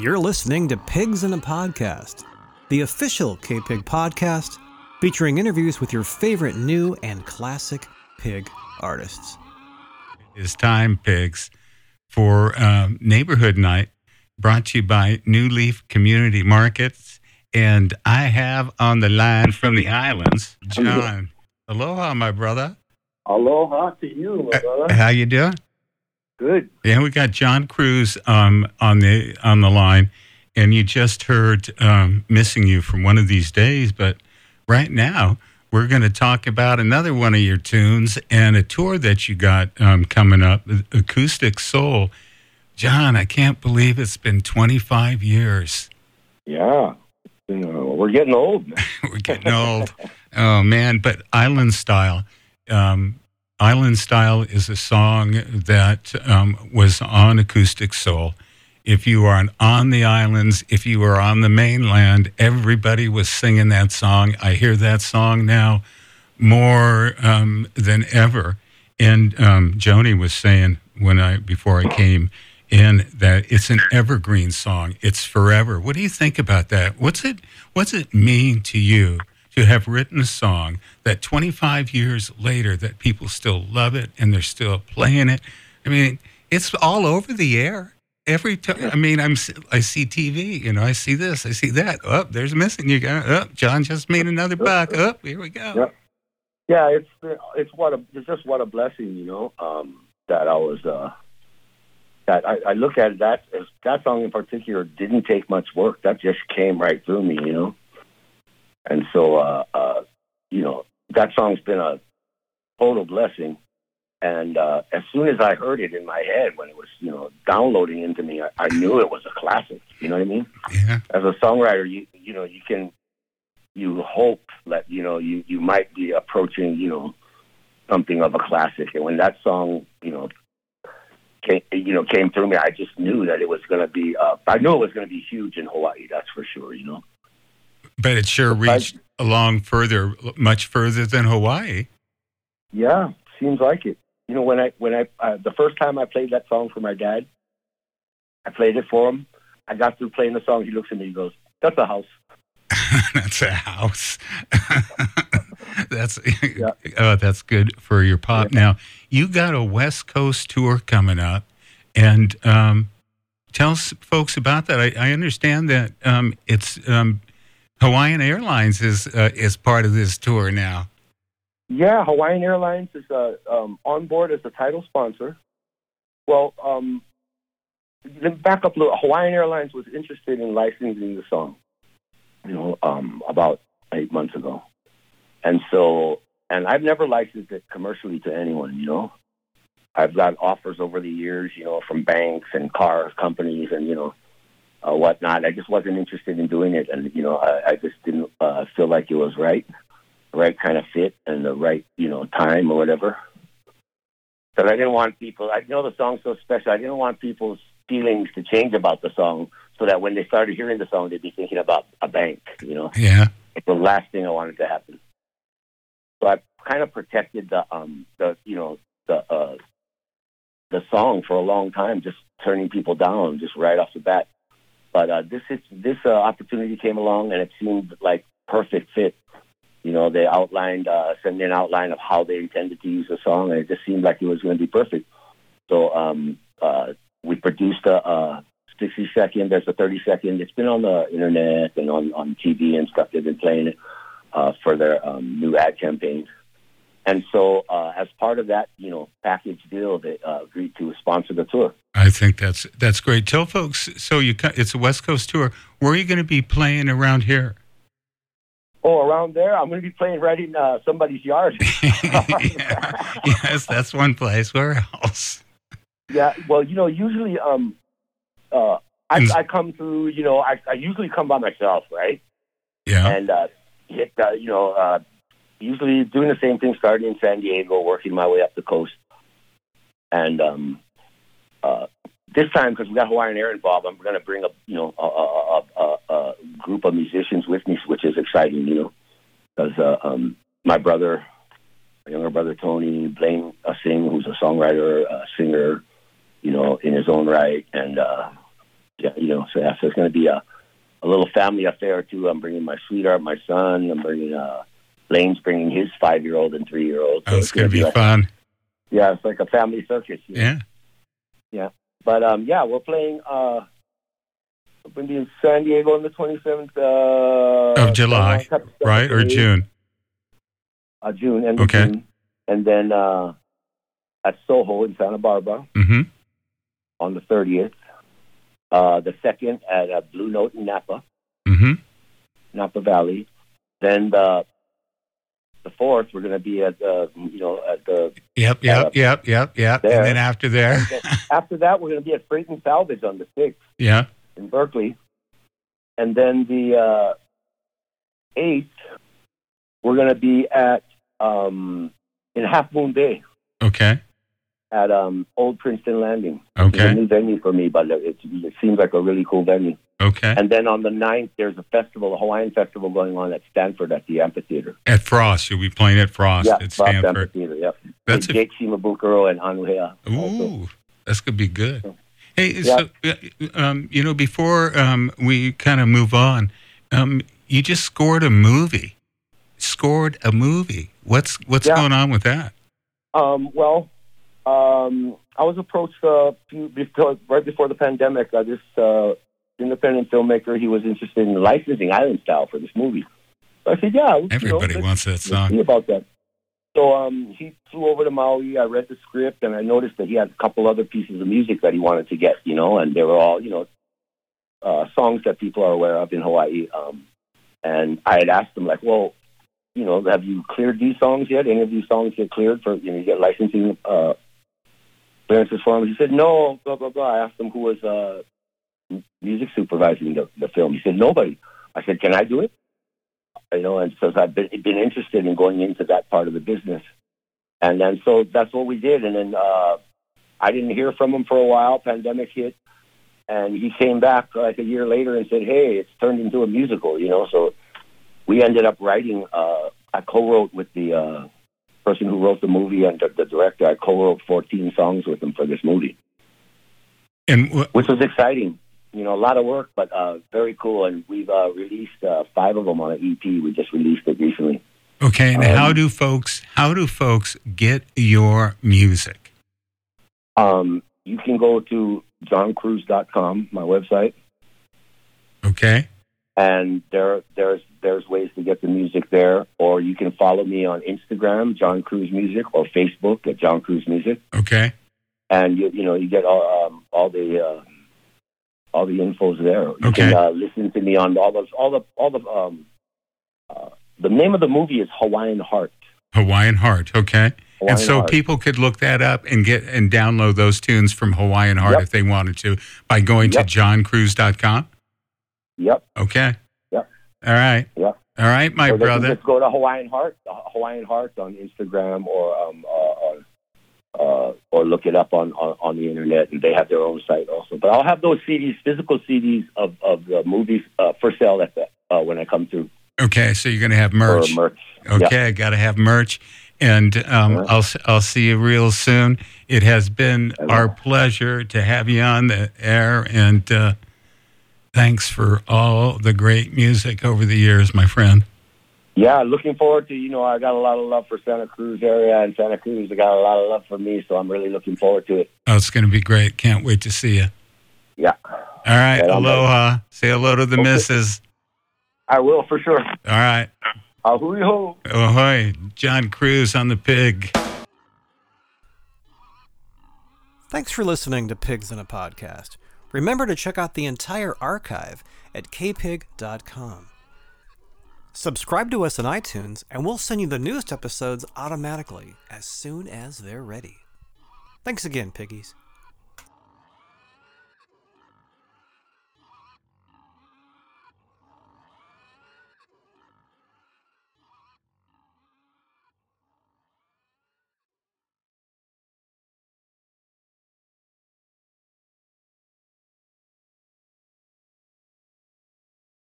You're listening to Pigs in a Podcast, the official K Pig podcast featuring interviews with your favorite new and classic pig artists. It's time, pigs, for um, Neighborhood Night, brought to you by New Leaf Community Markets. And I have on the line from the islands, John. Aloha, my brother. Aloha to you, my brother. How you doing? Good. Yeah, we got John Cruz um, on the on the line, and you just heard um, "Missing You" from one of these days. But right now, we're going to talk about another one of your tunes and a tour that you got um, coming up, Acoustic Soul. John, I can't believe it's been 25 years. Yeah. You know, we're getting old. we're getting old. Oh man! But Island Style. Um, Island Style is a song that um, was on Acoustic Soul. If you are on the islands, if you are on the mainland, everybody was singing that song. I hear that song now more um, than ever. And um, Joni was saying when I before I came in that it's an evergreen song. It's forever. What do you think about that? What's it What's it mean to you to have written a song that 25 years later that people still love it and they're still playing it. I mean, it's all over the air. Every time, I mean, I'm I see TV, you know, I see this, I see that. Up oh, there's missing. You got up. Oh, John just made another buck. Up oh, here we go. Yeah, yeah. It's it's what a it's just what a blessing, you know. Um, that I was uh, that I, I look at that that song in particular didn't take much work. That just came right through me, you know. And so, uh, uh, you know, that song's been a total blessing. And uh, as soon as I heard it in my head when it was, you know, downloading into me, I, I knew it was a classic. You know what I mean? Yeah. As a songwriter, you you know you can you hope that you know you you might be approaching you know something of a classic. And when that song you know came you know came through me, I just knew that it was going to be. Uh, I knew it was going to be huge in Hawaii. That's for sure. You know. But it sure reached I, along further, much further than Hawaii. Yeah, seems like it. You know, when I when I uh, the first time I played that song for my dad, I played it for him. I got through playing the song. He looks at me. He goes, "That's a house." that's a house. that's yeah. oh, that's good for your pop. Yeah. Now you got a West Coast tour coming up, and um, tell folks about that. I, I understand that um, it's um, Hawaiian Airlines is uh, is part of this tour now. Yeah, Hawaiian Airlines is uh, um, on board as the title sponsor. Well, um, back up a little. Hawaiian Airlines was interested in licensing the song, you know, um, about eight months ago, and so, and I've never licensed it commercially to anyone, you know. I've got offers over the years, you know, from banks and car companies, and you know, uh, whatnot. I just wasn't interested in doing it, and you know, I, I just didn't uh, feel like it was right, the right kind of fit, and the right you know time or whatever. But I didn't want people. I know the song's so special. I didn't want people's feelings to change about the song, so that when they started hearing the song, they'd be thinking about a bank. You know, yeah. It's the last thing I wanted to happen. So I kind of protected the um the you know the uh the song for a long time, just turning people down just right off the bat. But uh, this is, this uh, opportunity came along, and it seemed like perfect fit. You know, they outlined, uh, sent me an outline of how they intended to use the song, and it just seemed like it was going to be perfect. So um, uh, we produced a, a 60 second. There's a 30 second. It's been on the internet and on on TV and stuff. They've been playing it uh, for their um, new ad campaigns. And so, uh, as part of that, you know, package deal, they uh, agreed to sponsor the tour. I think that's that's great. Tell folks. So you, it's a West Coast tour. Where are you going to be playing around here? Oh, around there, I'm going to be playing right in uh, somebody's yard. yeah. Yes, that's one place. Where else? Yeah, well, you know, usually, um, uh, I, I come through. You know, I, I usually come by myself, right? Yeah. And uh, hit, uh, you know, uh, usually doing the same thing, starting in San Diego, working my way up the coast, and um, uh, this time because we got Hawaiian Air involved, I'm going to bring a you know a, a, a, a, group of musicians with me, which is exciting, you know, because uh, um, my brother, my younger brother Tony Blaine uh, Singh, who's a songwriter, a singer, you know, in his own right, and uh, yeah, you know, So yeah, so it's going to be a a little family affair too. I'm bringing my sweetheart, my son. I'm bringing uh, Lane's bringing his five year old and three year old. Oh, it's going to be like, fun. Yeah, it's like a family circus. you know? Yeah. Yeah. But um, yeah, we're playing. Uh, we're going to be in San Diego on the 27th uh, Of July, Juan Right? Or June? Uh, June, end Okay. June, and then uh, at Soho in Santa Barbara Mm-hmm. on the 30th. Uh, the second at uh, Blue Note in Napa, Mm-hmm. Napa Valley. Then the the fourth, we're going to be at the you know at the Yep, yep, yep, yep, yep. There. And then after there, after that we're going to be at Freight and Salvage on the sixth yeah. in Berkeley, and then the uh, eighth we're going to be at um, in Half Moon Bay Okay. at um, Old Princeton Landing. It's a Okay. new venue for me, but it, it seems like a really cool venue. Okay. And then on the 9th, there's a festival, a Hawaiian festival going on at Stanford at the amphitheater. At Frost, you'll be playing at Frost yeah, at Frost Stanford. Amphitheater. Yep. That's With Jake Shimabukuro and Anuhea. also. Ooh, that's gonna be good. Hey, Yeah. so uh, um, you know, before um, we kind of move on, um, you just scored a movie. Scored a movie. What's what's Yeah. going on with that? Um, well, um, I was approached uh, before, right before the pandemic. Uh, this uh, independent filmmaker, he was interested in licensing Island Style for this movie. So I said, yeah. you know, Everybody wants that song. about that. So um, he flew over to Maui. I read the script, and I noticed that he had a couple other pieces of music that he wanted to get. You know, and they were all you know uh, songs that people are aware of in Hawaii. Um, and I had asked him like, well, you know, have you cleared these songs yet? Any of these songs get cleared for you know you get licensing uh, clearances for them? He said no. Blah blah blah. I asked him who was uh, music supervising the, the film. He said nobody. I said, can I do it? you know, and so I've been, been interested in going into that part of the business. And then so that's what we did. And then uh, I didn't hear from him for a while. Pandemic hit. And he came back like a year later and said, hey, it's turned into a musical, you know. So we ended up writing, uh, I co-wrote with the uh, person who wrote the movie and the, the director. I co-wrote 14 songs with him for this movie, And wh- which was exciting. You know, a lot of work, but uh, very cool. And we've uh, released uh, five of them on an EP. We just released it recently. okay, and Um, how do folks how do folks get your music? Um, you can go to johncruz.com, my website, Okay. and there there's there's ways to get the music there. Or you can follow me on Instagram, John Cruz Music, or Facebook at John Cruz Music, Okay. and you you know you get all um, all the uh, all the infos there. You Okay. can uh, listen to me on all those all the all the um, uh, the name of the movie is Hawaiian Heart. Hawaiian Heart. Okay. Hawaiian and so Heart. people could look that up and get and download those tunes from Hawaiian Heart Yep. if they wanted to by going Yep. to johncruz.com. Yep. Okay. Yep. All right. Yep. All right, my can brother. just go to Hawaiian Heart, Hawaiian Heart on Instagram, or um, uh, on, uh, or look it up on, on on the internet, and they have their own site also. But I'll have those CDs, physical CDs of of the movies uh, for sale at the uh, when I come through Okay, so you're going to have merch. merch. Okay, I got to have merch, and um, right. I'll I'll see you real soon. It has been our pleasure to have you on the air, and uh, thanks for all the great music over the years, my friend. Yeah, looking forward to you know I got a lot of love for Santa Cruz area, and Santa Cruz got a lot of love for me, so I'm really looking forward to it. Oh, it's going to be great. Can't wait to see you. Yeah, All right, Right on, buddy. aloha. Say hello to the Okay. missus. I will for sure. All right, Ahui ho. ahoy, John Cruz on the pig. Thanks for listening to Pigs in a Podcast. Remember to check out the entire archive at kpig.com. Subscribe to us on iTunes, and we'll send you the newest episodes automatically as soon as they're ready. Thanks again, piggies.